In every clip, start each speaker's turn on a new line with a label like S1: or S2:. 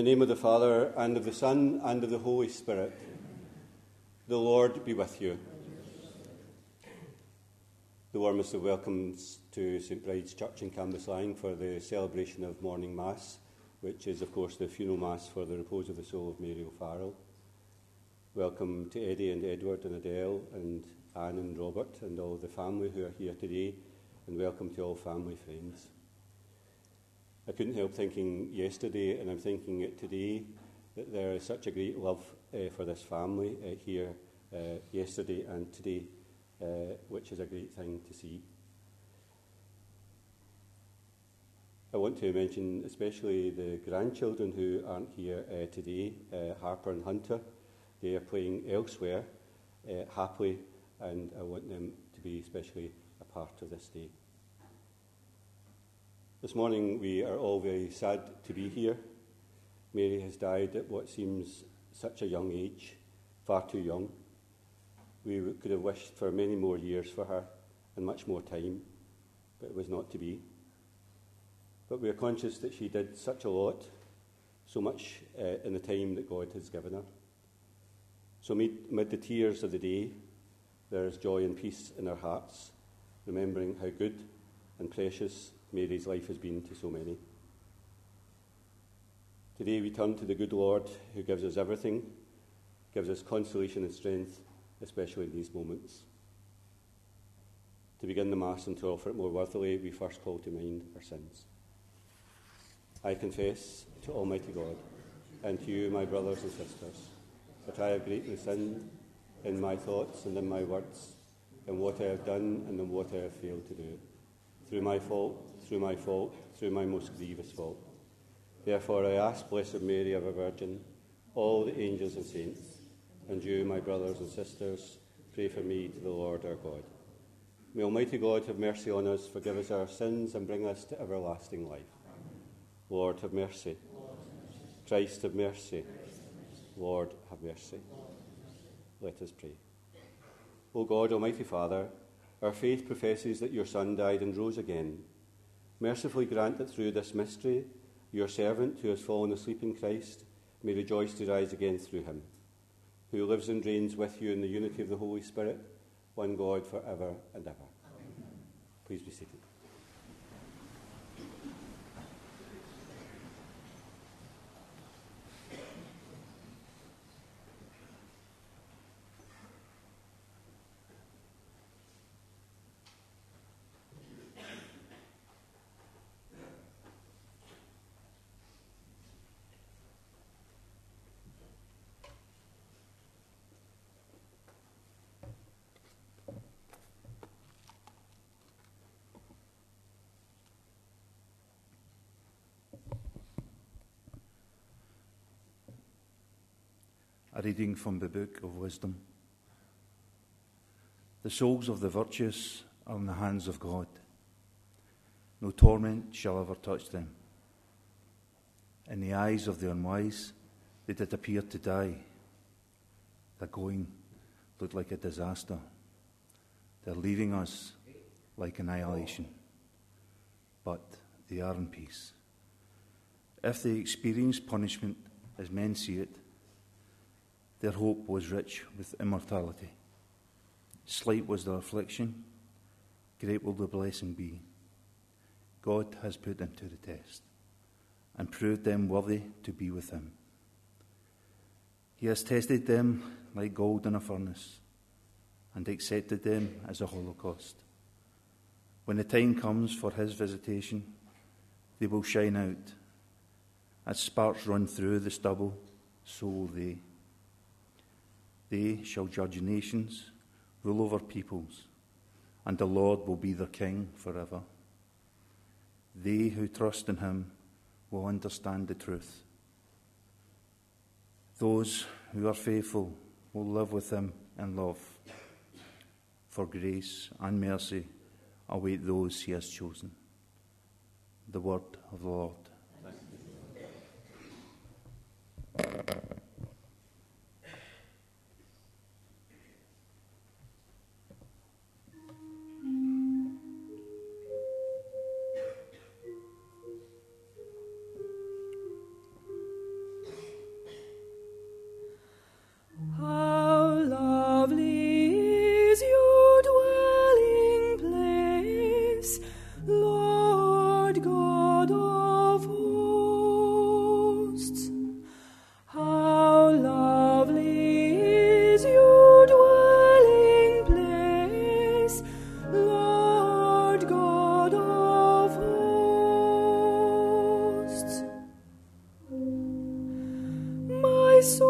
S1: the name of the Father, and
S2: of the Son, and of the Holy Spirit, the Lord be with you. The warmest of welcomes to St Bride's Church in Cambuslang for the celebration of morning Mass, which is, of course, the funeral Mass for the repose of the soul of Mary O'Farrell. Welcome to Eddie and Edward and Adele and Anne and Robert and all the family who are here today, and welcome to all family friends. I couldn't help thinking yesterday, and I'm thinking it today, that there is such a great love uh, for this family uh, here uh, yesterday and today, which is a great thing to see. I want to mention especially the grandchildren who aren't here today, Harper and Hunter. They are playing elsewhere happily, and I want them to be especially a part of this day. This morning we are all very sad to be here. Mary has died at what seems such a young age, far too young. We could have wished for many more years for her and much more time, but it was not to be. But we are conscious that she did such a lot, so much uh, in the time that God has given her. So, amid, amid the tears of the day, there is joy and peace in our hearts, remembering how good and precious Mary's life has been to so many. Today we turn to the good Lord who gives us everything, gives us consolation and strength, especially in these moments. To begin the Mass and to offer it more worthily, we first call to mind our sins. I confess to Almighty God and to you, my brothers and sisters, that I have greatly sinned in my thoughts and in my words, in what I have done and in what I have failed to do, through my fault, through my fault, through my most grievous fault. Therefore, I ask Blessed Mary, ever Virgin, all the angels and saints, and you, my brothers and sisters, pray for me to the Lord our God. May Almighty God have mercy on us, forgive us our sins, and bring us to everlasting life. Lord, have mercy. Christ, have mercy. Lord, have mercy. Let us pray. O God, Almighty Father, our faith professes that your Son died and rose again. Mercifully grant that through this mystery, your servant who has fallen asleep in Christ may rejoice to rise again through him, who lives and reigns with you in the unity of the Holy Spirit, one God for ever and ever. Amen. Please be seated.
S3: A reading from the Book of Wisdom. The souls of the virtuous are in the hands of God. No torment shall ever touch them. In the eyes of the unwise, they did appear to die. Their going looked like a disaster. They're leaving us like annihilation. But they are in peace. If they experience punishment as men see it, their hope was rich with immortality. Slight was their affliction, great will the blessing be. God has put them to the test and proved them worthy to be with Him. He has tested them like gold in a furnace and accepted them as a holocaust. When the time comes for His visitation, they will shine out. As sparks run through the stubble, so will they. They shall judge nations, rule over peoples, and the Lord will be their king forever. They who trust in him will understand the truth. Those who are faithful will live with him in love. For grace and mercy await those he has chosen. The word of the Lord.
S1: On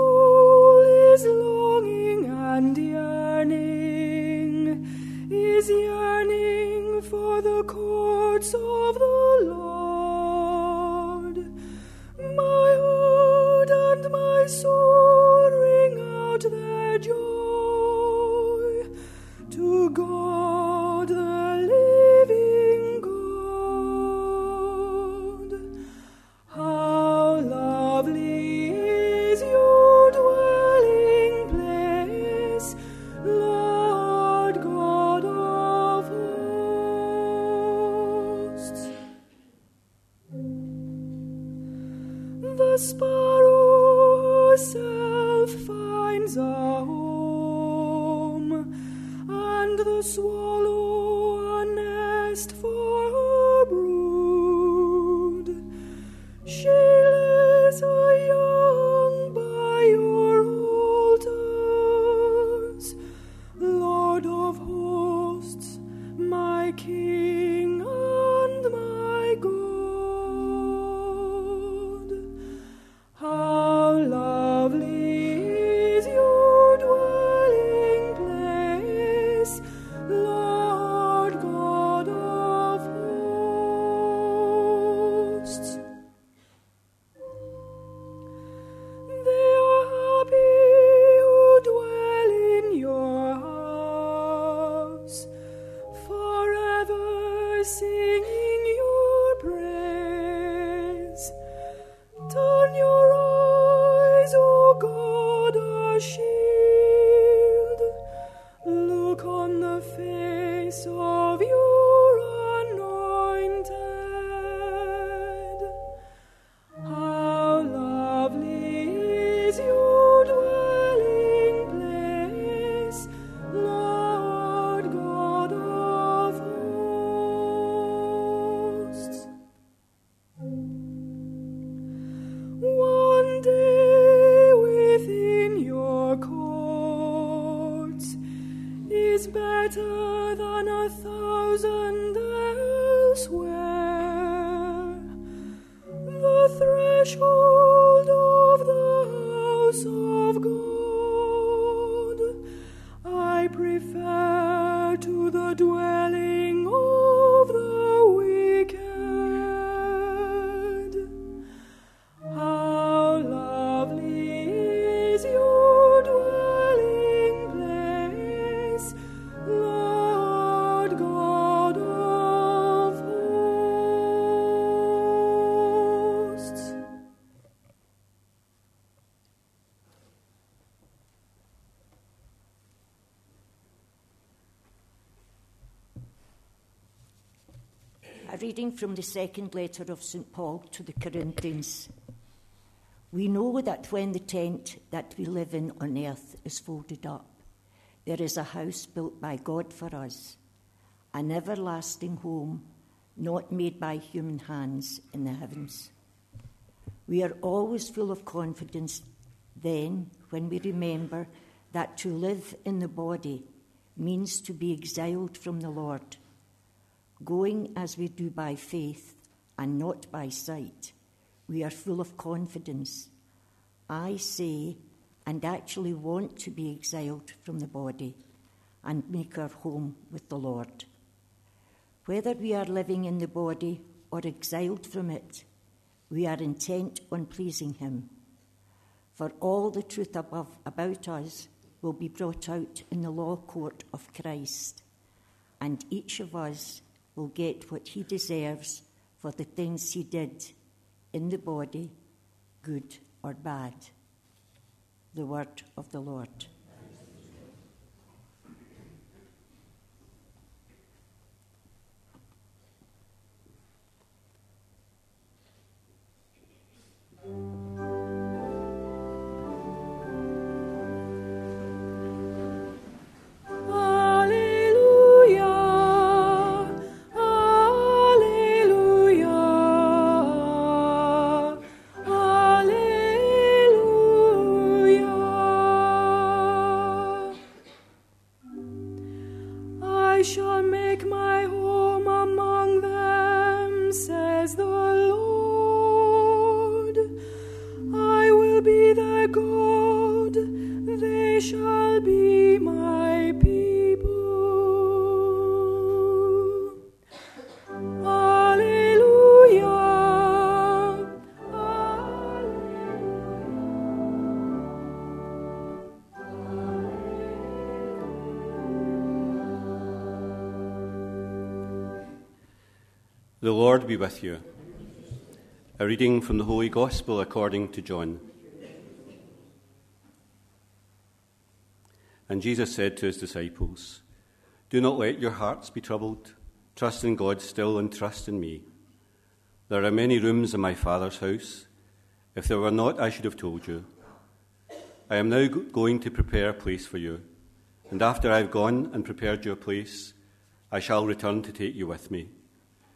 S4: reading from the second letter of St. Paul to the Corinthians. We know that when the tent that we live in on earth is folded up, there is a house built by God for us, an everlasting home not made by human hands in the heavens. We are always full of confidence then when we remember that to live in the body means to be exiled from the Lord going as we do by faith and not by sight, we are full of confidence. I say, and actually want to be exiled from the body and make our home with the Lord. Whether we are living in the body or exiled from it, we are intent on pleasing Him. For all the truth above, about us will be brought out in the law court of Christ, and each of us will get what he deserves for the things he did in the body, good or bad. The word of the Lord.
S1: Alleluia, The Lord be
S2: with you. A reading from the Holy Gospel according to John. And Jesus said to his disciples, Do not let your hearts be troubled. Trust in God still and trust in me. There are many rooms in my Father's house. If there were not, I should have told you. I am now going to prepare a place for you. And after I have gone and prepared your place, I shall return to take you with me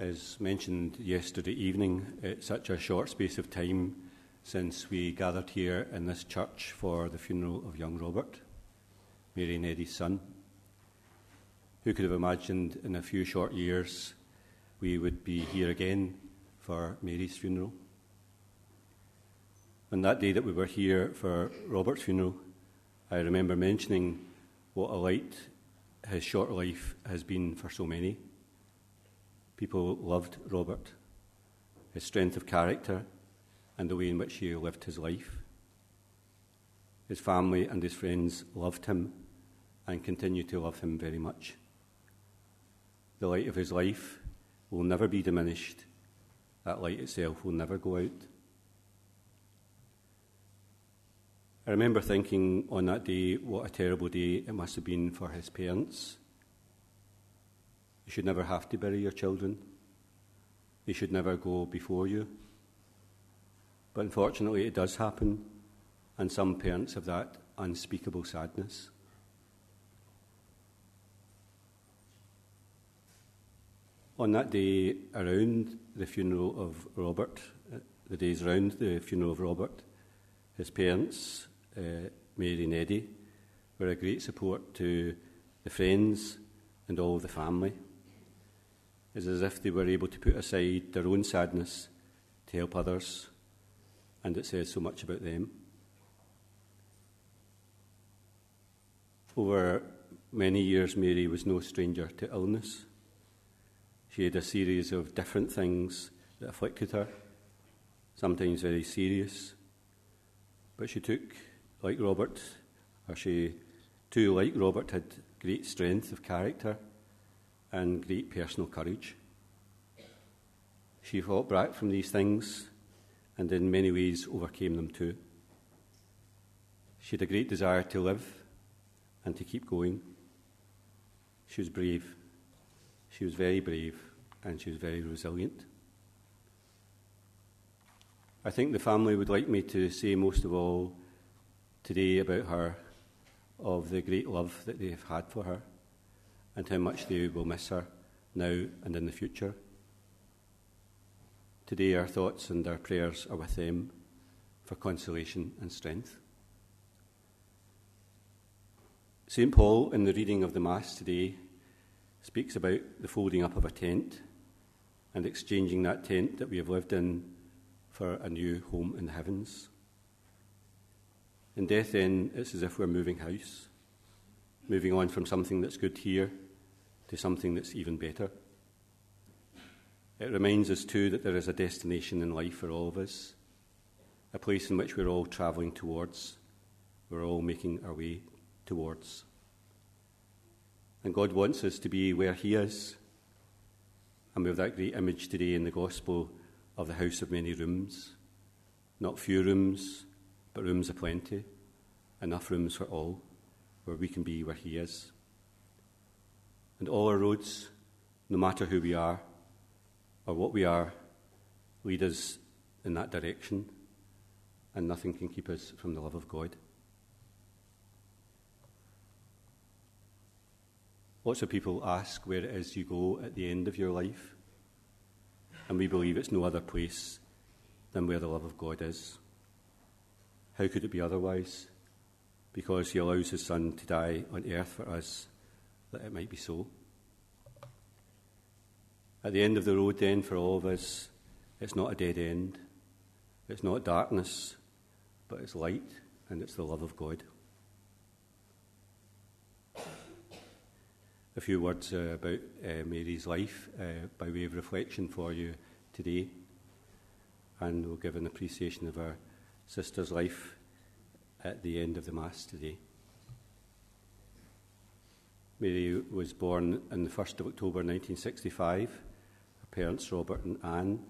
S2: As mentioned yesterday evening, it's such a short space of time since we gathered here in this church for the funeral of young Robert, Mary and Eddie's son. Who could have imagined in a few short years we would be here again for Mary's funeral? On that day that we were here for Robert's funeral, I remember mentioning what a light his short life has been for so many. People loved Robert, his strength of character, and the way in which he lived his life. His family and his friends loved him and continue to love him very much. The light of his life will never be diminished, that light itself will never go out. I remember thinking on that day what a terrible day it must have been for his parents. You should never have to bury your children. They should never go before you. But unfortunately, it does happen, and some parents have that unspeakable sadness. On that day, around the funeral of Robert, uh, the days around the funeral of Robert, his parents, uh, Mary and Eddie, were a great support to the friends and all of the family. It's as if they were able to put aside their own sadness to help others, and it says so much about them. Over many years, Mary was no stranger to illness. She had a series of different things that afflicted her, sometimes very serious. But she took, like Robert, or she too, like Robert, had great strength of character and great personal courage. She fought back from these things and in many ways overcame them too. She had a great desire to live and to keep going. She was brave. She was very brave and she was very resilient. I think the family would like me to say most of all today about her of the great love that they have had for her and how much they will miss her now and in the future. Today, our thoughts and our prayers are with them for consolation and strength. St. Paul, in the reading of the Mass today, speaks about the folding up of a tent and exchanging that tent that we have lived in for a new home in the heavens. In death, then, it's as if we're moving house, moving on from something that's good here to something that's even better. It reminds us, too, that there is a destination in life for all of us, a place in which we're all travelling towards, we're all making our way towards. And God wants us to be where He is and we have that great image today in the Gospel of the house of many rooms. Not few rooms, but rooms aplenty. Enough rooms for all, where we can be where He is. And all our roads, no matter who we are or what we are, lead us in that direction, and nothing can keep us from the love of God. Lots of people ask where it is you go at the end of your life, and we believe it's no other place than where the love of God is. How could it be otherwise? Because He allows His Son to die on earth for us, that it might be so. At the end of the road, then, for all of us, it's not a dead end, it's not darkness, but it's light, and it's the love of God. a few words uh, about uh, Mary's life uh, by way of reflection for you today, and we'll give an appreciation of our sister's life at the end of the Mass today. Mary was born on the 1st of October 1965. Her parents, Robert and Anne,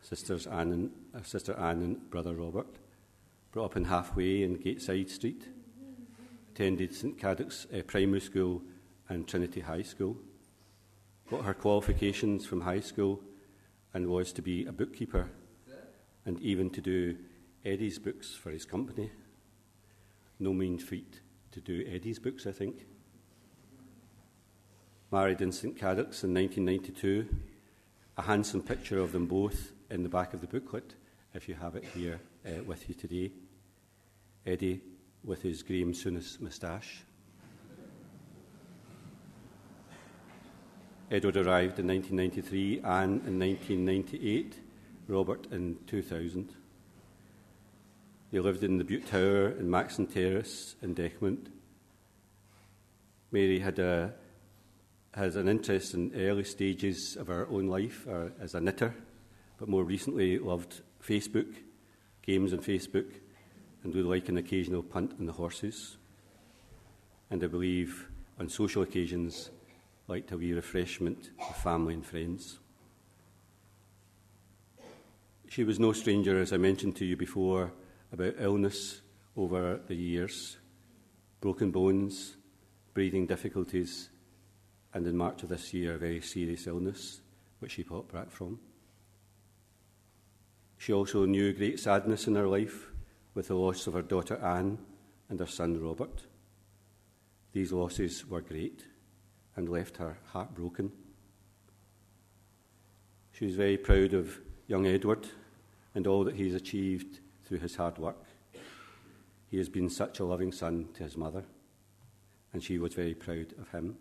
S2: sisters Anne and, uh, sister Anne and brother Robert, brought up in Halfway in Gateside Street, attended St Cadoc's uh, primary school and Trinity High School, got her qualifications from high school, and was to be a bookkeeper and even to do Eddie's books for his company. No mean feat to do Eddie's books, I think. Married in St Cadoc's in 1992. A handsome picture of them both in the back of the booklet, if you have it here uh, with you today. Eddie with his Graham Souness moustache. Edward arrived in 1993, Anne in 1998, Robert in 2000. They lived in the Bute Tower in Maxon Terrace in Dechmont. Mary had a, has an interest in early stages of her own life uh, as a knitter, but more recently loved Facebook, games on Facebook, and would like an occasional punt on the horses. And I believe on social occasions like to wee refreshment with family and friends. She was no stranger, as I mentioned to you before, about illness over the years broken bones, breathing difficulties, and in March of this year, a very serious illness, which she fought back from. She also knew great sadness in her life with the loss of her daughter Anne and her son Robert. These losses were great and left her heartbroken. She was very proud of young Edward and all that he's achieved through his hard work. He has been such a loving son to his mother, and she was very proud of him.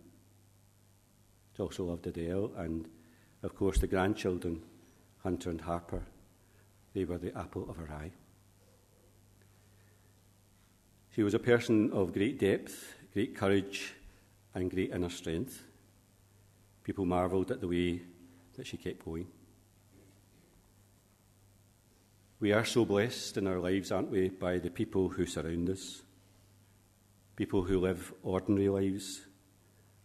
S2: She also loved Adele, and of course, the grandchildren, Hunter and Harper. They were the apple of her eye. She was a person of great depth, great courage, and great inner strength. People marvelled at the way that she kept going. We are so blessed in our lives, aren't we, by the people who surround us, people who live ordinary lives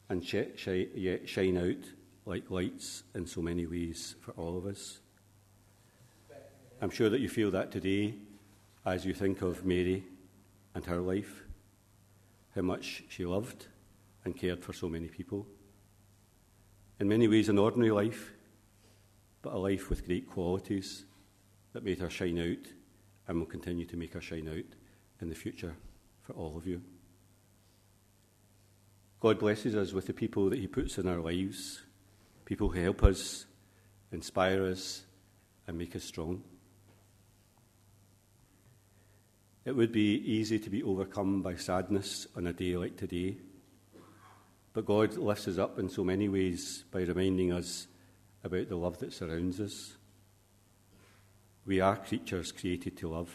S2: and sh- sh- yet shine out like lights in so many ways for all of us. I'm sure that you feel that today as you think of Mary and her life, how much she loved and cared for so many people. In many ways, an ordinary life, but a life with great qualities that made her shine out and will continue to make her shine out in the future for all of you. God blesses us with the people that He puts in our lives, people who help us, inspire us, and make us strong. It would be easy to be overcome by sadness on a day like today, but God lifts us up in so many ways by reminding us about the love that surrounds us. We are creatures created to love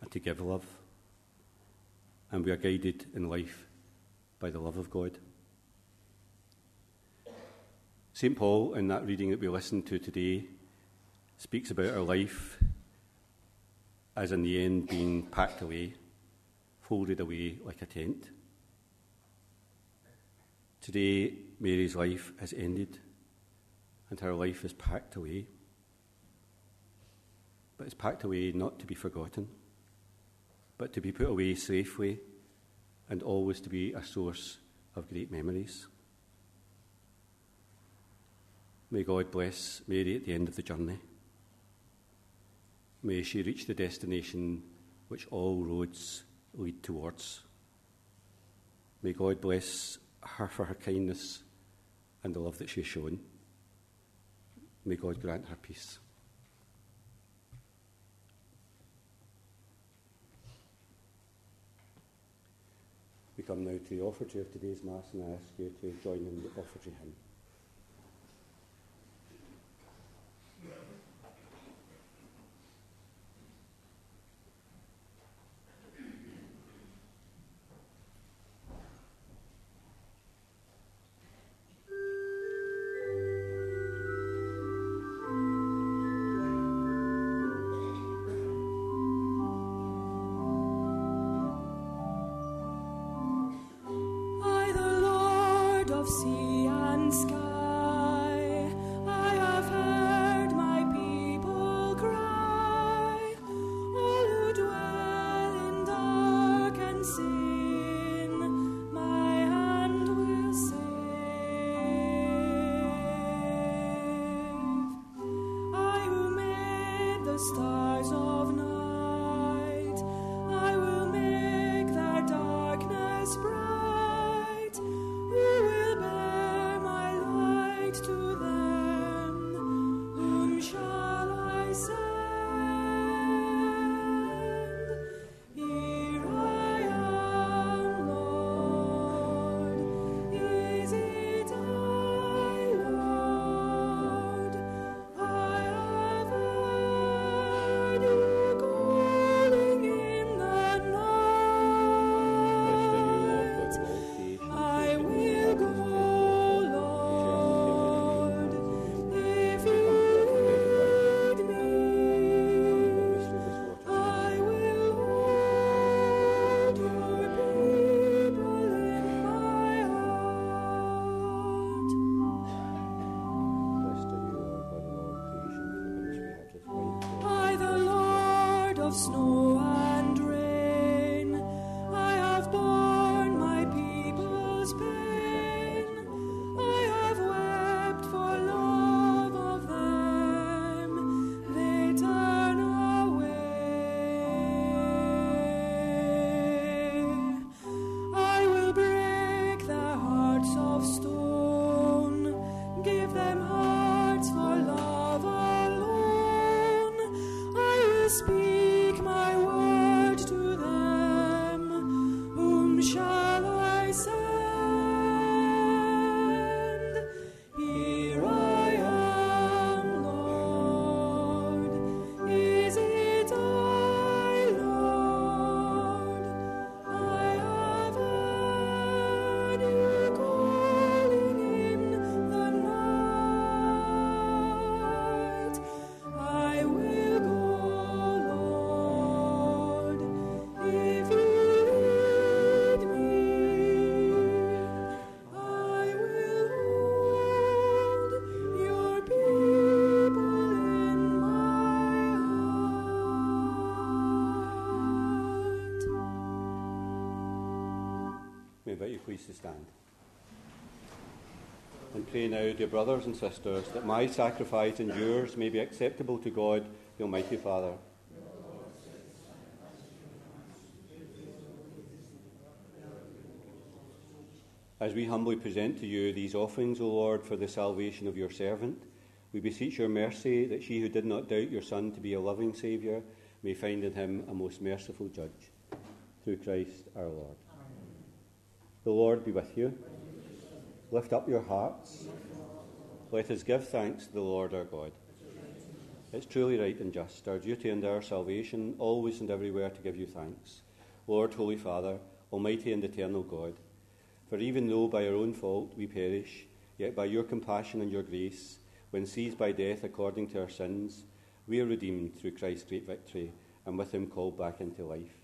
S2: and to give love, and we are guided in life by the love of God. St. Paul, in that reading that we listened to today, speaks about our life as in the end being packed away, folded away like a tent. Today, Mary's life has ended and her life is packed away. But it's packed away not to be forgotten, but to be put away safely and always to be a source of great memories. May God bless Mary at the end of the journey. May she reach the destination which all roads lead towards. May God bless her for her kindness and the love that she has shown. May God grant her peace. Come now to the offertory of today's Mass, and I ask you to join in the offertory hymn. You please to stand. And pray now, dear brothers and sisters, that my sacrifice and yours may be acceptable to God, the Almighty Father. As we humbly present to you these offerings, O Lord, for the salvation of your servant, we beseech your mercy that she who did not doubt your Son to be a loving Saviour may find in him a most merciful judge. Through Christ our Lord. The Lord be with you. Lift up your hearts. Let us give thanks to the Lord our God. It's truly right and just, our duty and our salvation, always and everywhere to give you thanks. Lord, Holy Father, Almighty and eternal God, for even though by our own fault we perish, yet by your compassion and your grace, when seized by death according to our sins, we are redeemed through Christ's great victory, and with him called back into life.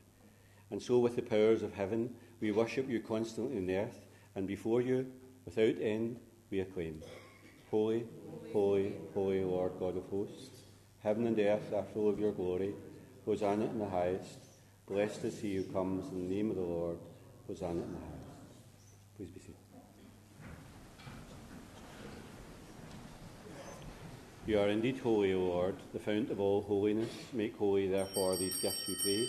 S2: And so, with the powers of heaven, we worship you constantly in the earth, and before you, without end, we acclaim Holy, holy, holy Lord God of hosts. Heaven and earth are full of your glory. Hosanna in the highest. Blessed is he who comes in the name of the Lord. Hosanna in the highest. Please be seated. You are indeed holy, O Lord, the fount of all holiness. Make holy, therefore, these gifts, we pray,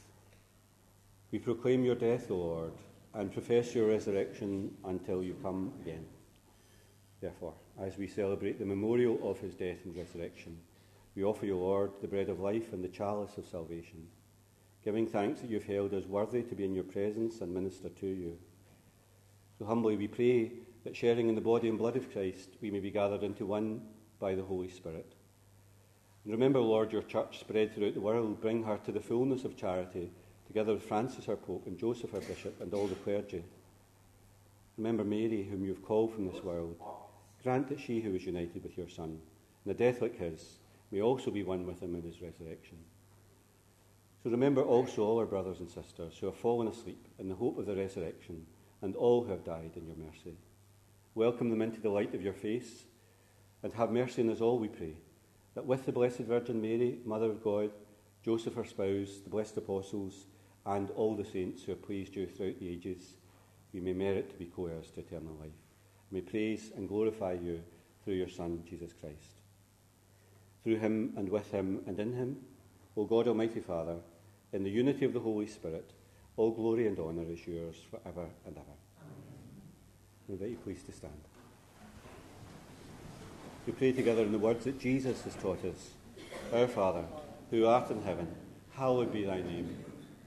S2: We proclaim your death, O Lord, and profess your resurrection until you come again. Therefore, as we celebrate the memorial of his death and resurrection, we offer you, Lord, the bread of life and the chalice of salvation, giving thanks that you've held us worthy to be in your presence and minister to you. So humbly we pray that sharing in the body and blood of Christ, we may be gathered into one by the Holy Spirit. And remember, Lord, your church spread throughout the world, bring her to the fullness of charity together with Francis our Pope and Joseph our Bishop and all the clergy. Remember Mary, whom you have called from this world. Grant that she who was united with your Son, in a death like his, may also be one with him in his resurrection. So remember also all our brothers and sisters who have fallen asleep in the hope of the resurrection, and all who have died in your mercy. Welcome them into the light of your face, and have mercy on us all, we pray, that with the Blessed Virgin Mary, Mother of God, Joseph her spouse, the blessed apostles, and all the saints who have pleased you throughout the ages, we may merit to be co heirs to eternal life. May praise and glorify you through your Son, Jesus Christ. Through him and with him and in him, O God Almighty Father, in the unity of the Holy Spirit, all glory and honour is yours for ever and ever. I invite you please to stand. We pray together in the words that Jesus has taught us. Our Father, who art in heaven, hallowed be thy name.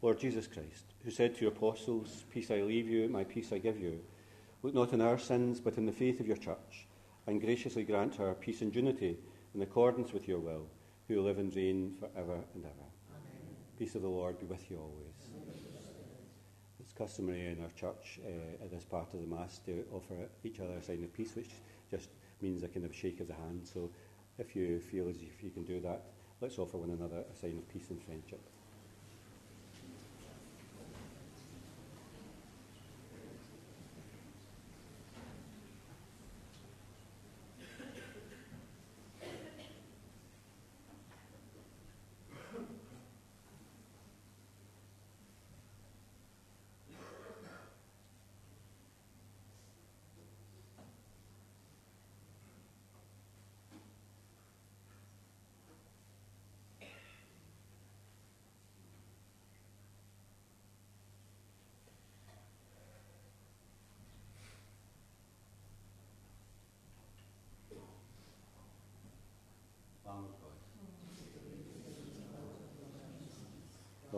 S2: Lord Jesus Christ, who said to your apostles, Peace I leave you, my peace I give you, look not on our sins, but in the faith of your church, and graciously grant her peace and unity in accordance with your will, who live and reign for ever and ever. Amen. Peace of the Lord be with you always. It's customary in our church uh, at this part of the Mass to offer each other a sign of peace, which just means a kind of shake of the hand. So if you feel as if you can do that, let's offer one another a sign of peace and friendship.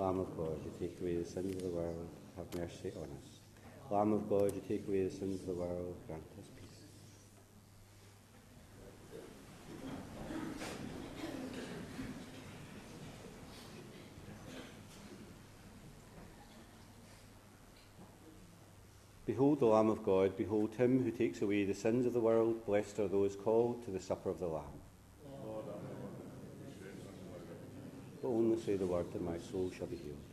S2: Lamb of God, you take away the sins of the world, have mercy on us. Lamb of God, you take away the sins of the world, grant us peace. Behold the Lamb of God, behold him who takes away the sins of the world. Blessed are those called to the supper of the Lamb. Only say the word, and my soul shall be healed.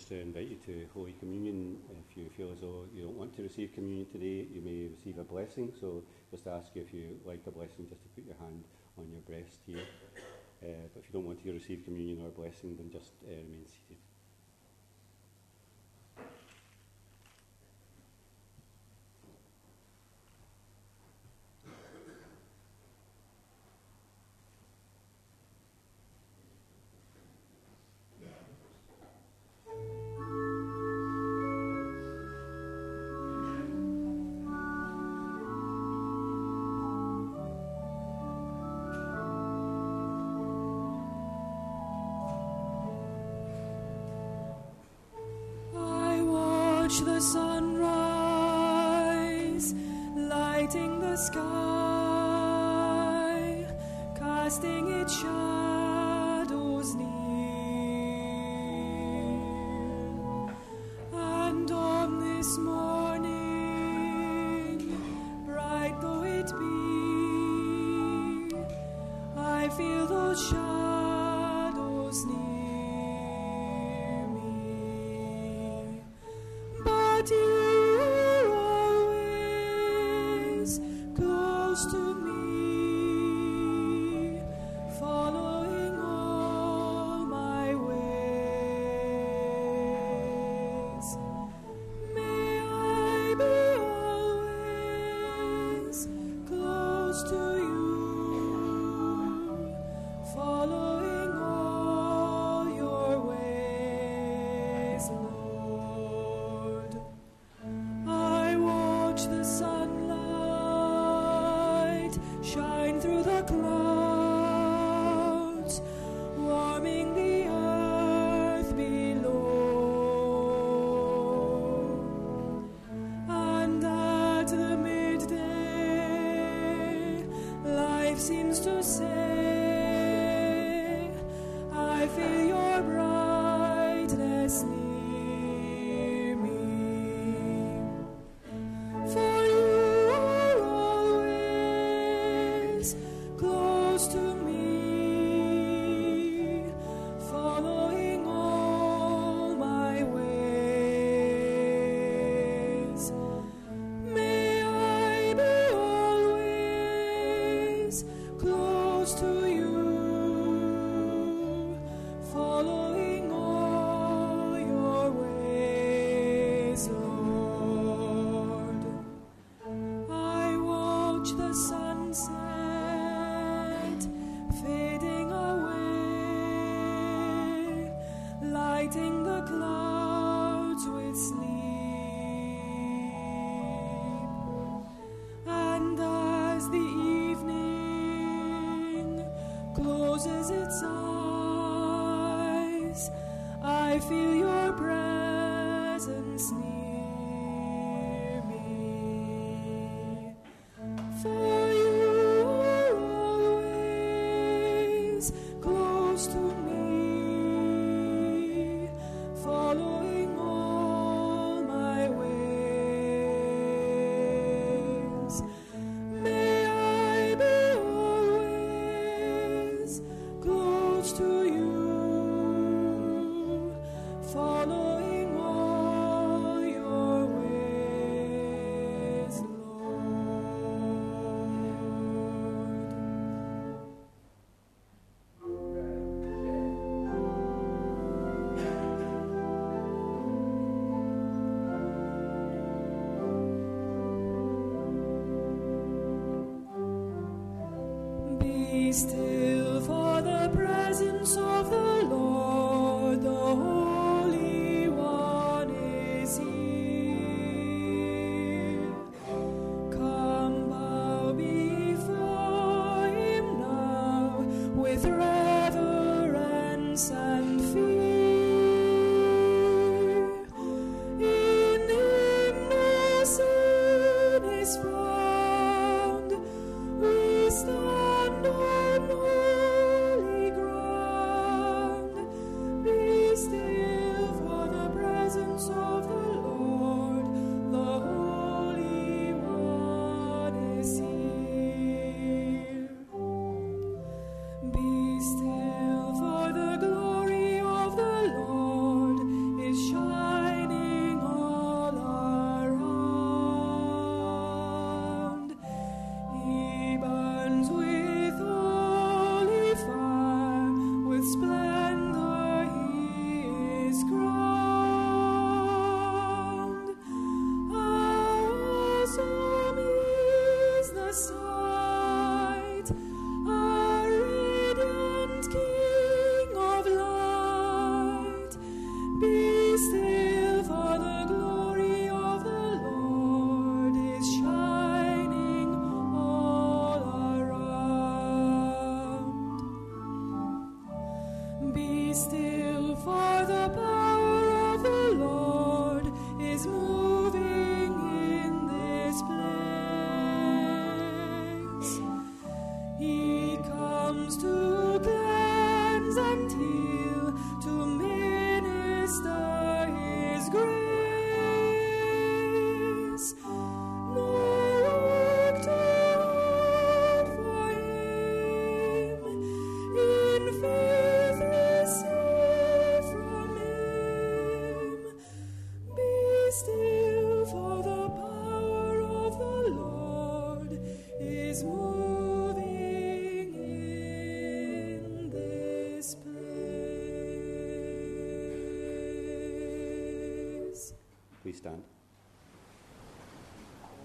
S2: Just to invite you to Holy Communion. If you feel as though you don't want to receive communion today, you may receive a blessing. So just ask you if you like a blessing, just to put your hand on your breast here. Uh, but if you don't want to receive communion or a blessing, then just uh, remain
S1: sunrise, lighting the sky, casting its shadows warming the For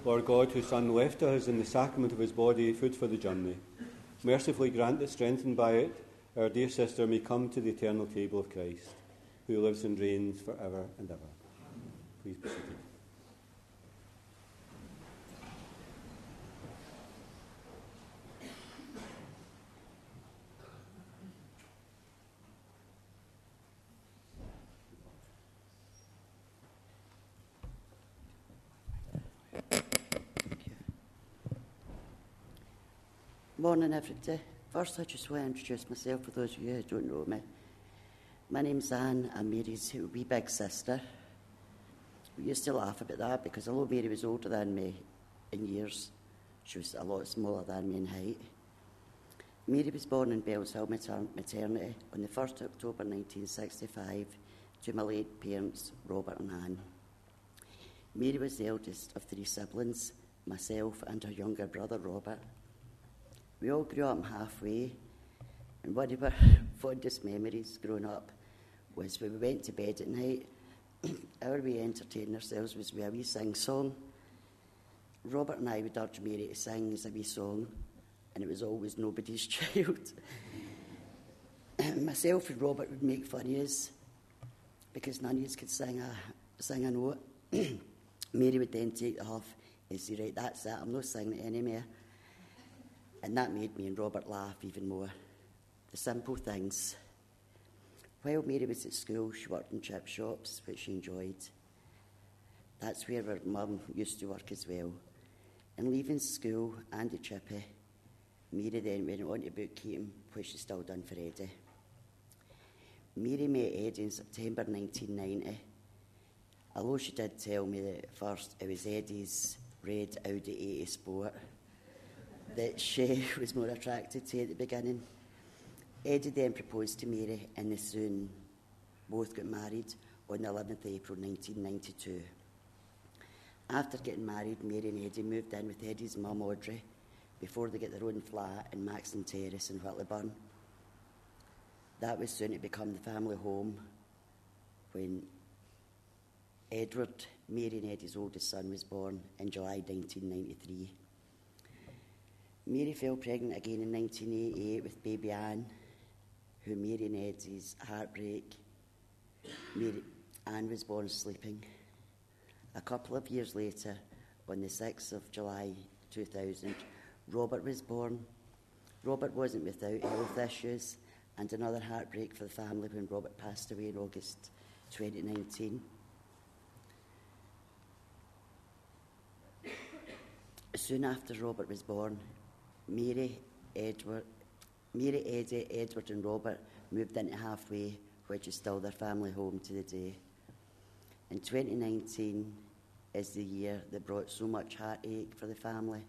S1: Lord
S2: God, whose Son left us in the sacrament of his body food for the journey, mercifully grant that, strengthened by it, our dear sister may come to the eternal table of Christ, who lives and reigns for ever and ever. Please be seated.
S5: Good morning, everybody. First, I just want to introduce myself for those of you who don't know me. My name's Anne. I'm Mary's wee big sister. We used to laugh about that because although Mary was older than me in years, she was a lot smaller than me in height. Mary was born in Bellshill Maternity on the 1st of October 1965 to my late parents, Robert and Anne. Mary was the eldest of three siblings, myself and her younger brother, Robert. We all grew up halfway, and one of our fondest memories growing up was when we went to bed at night, our way entertaining ourselves was with a wee sing song. Robert and I would urge Mary to sing as a wee song, and it was always nobody's child. Myself and Robert would make fun of us because none of us could sing a, sing a note. Mary would then take the huff and say, Right, that's it, I'm not singing it anymore. And that made me and Robert laugh even more. The simple things. While Mary was at school, she worked in chip shops, which she enjoyed. That's where her mum used to work as well. And leaving school and the chippy, Mary then went on to bookkeeping, which she still done for Eddie. Mary met Eddie in September 1990. Although she did tell me that at first it was Eddie's red Audi 80 Sport that she was more attracted to at the beginning. Eddie then proposed to Mary, and they soon both got married on the 11th of April 1992. After getting married, Mary and Eddie moved in with Eddie's mum, Audrey, before they get their own flat in Maxon Terrace in Whitlawburn. That was soon to become the family home when Edward, Mary and Eddie's oldest son, was born in July 1993. Mary fell pregnant again in 1988 with baby Anne, who Mary and Eddie's heartbreak. Mary, Anne was born sleeping. A couple of years later, on the 6th of July 2000, Robert was born. Robert wasn't without health issues, and another heartbreak for the family when Robert passed away in August 2019. Soon after Robert was born, Mary, Edward, Mary, Eddie, Edward, and Robert moved into halfway, which is still their family home to the day. In 2019 is the year that brought so much heartache for the family,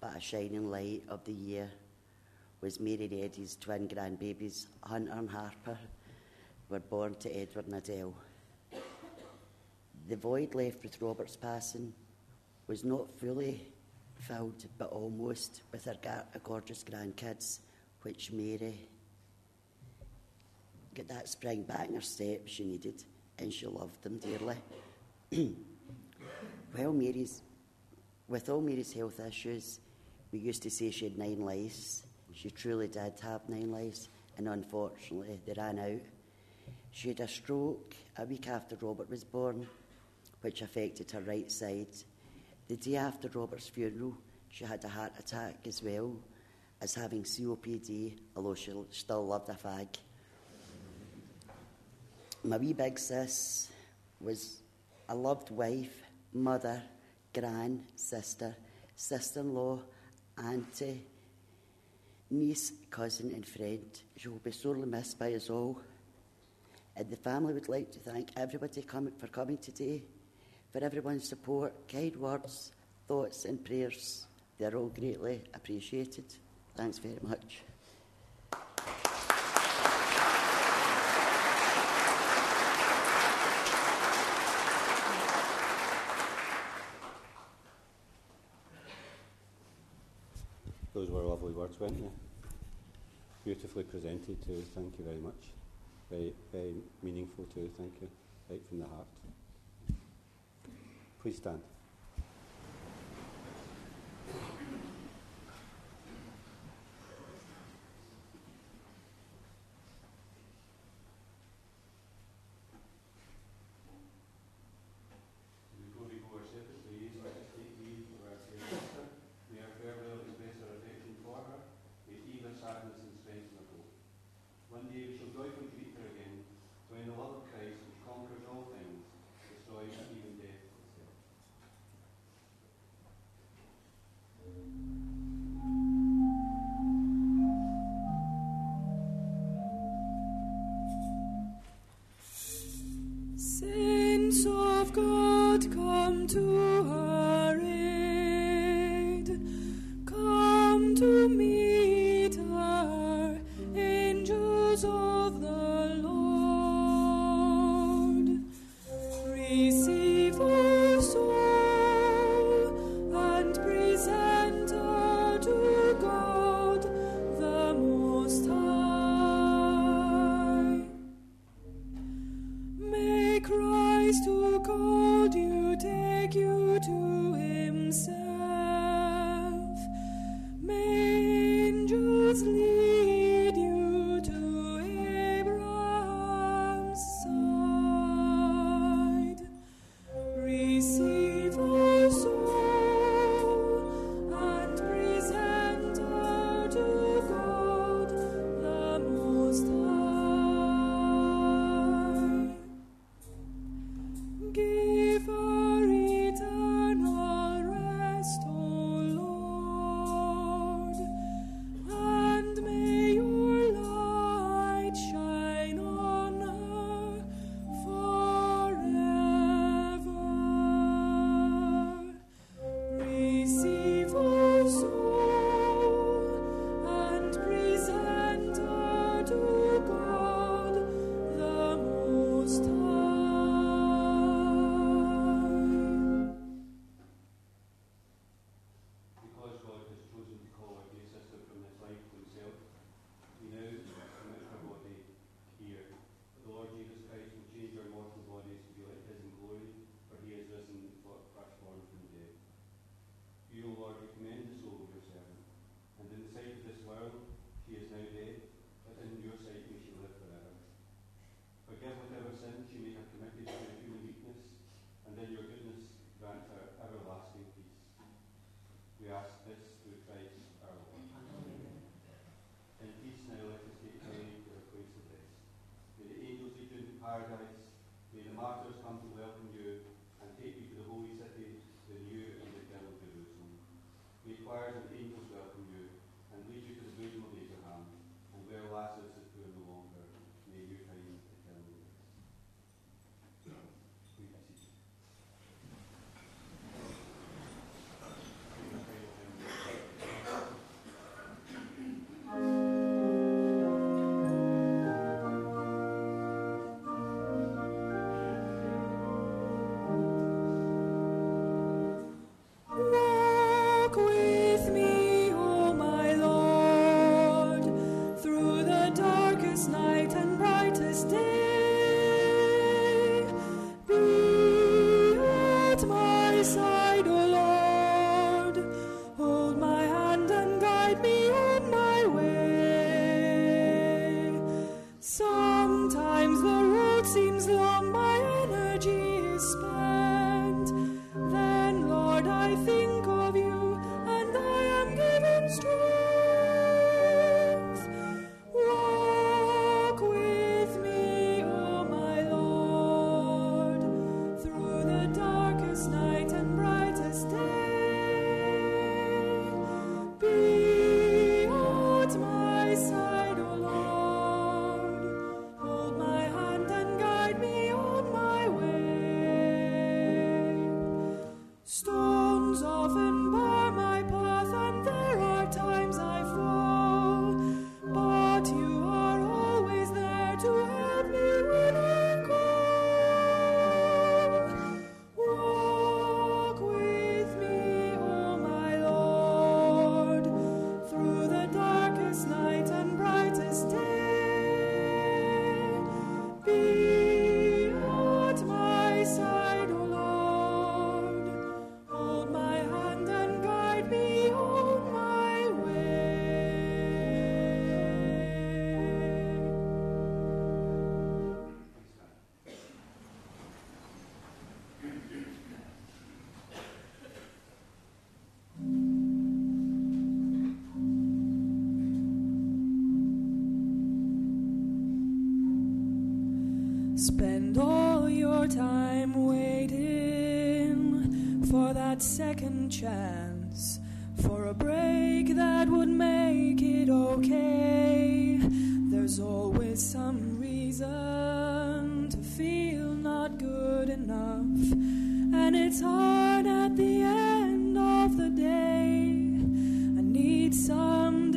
S5: but a shining light of the year was Mary and Eddie's twin grandbabies, Hunter and Harper, were born to Edward and Adele. The void left with Robert's passing was not fully filled, but almost, with her gorgeous grandkids, which Mary got that spring back in her step she needed, and she loved them dearly. well, Mary's, with all Mary's health issues, we used to say she had nine lives. She truly did have nine lives, and unfortunately, they ran out. She had a stroke a week after Robert was born, which affected her right side the day after Robert's funeral, she had a heart attack as well as having COPD, although she still loved a fag. My wee big sis was a loved wife, mother, grand sister, sister in law, auntie, niece, cousin, and friend. She will be sorely missed by us all. And the family would like to thank everybody for coming today for everyone's support, kind words, thoughts, and prayers. They're all greatly appreciated. Thanks very much.
S1: Those were lovely words, weren't they? Beautifully presented too, thank you very much. Very, very meaningful too, thank you. Right from the heart. Please stand.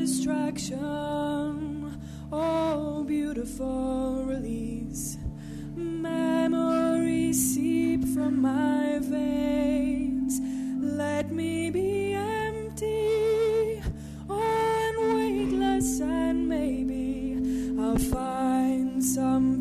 S1: distraction. Oh, beautiful release. Memories seep from my veins. Let me be empty. Oh, and weightless, and maybe I'll find some.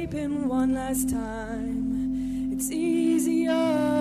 S1: escaping one last time. It's easier.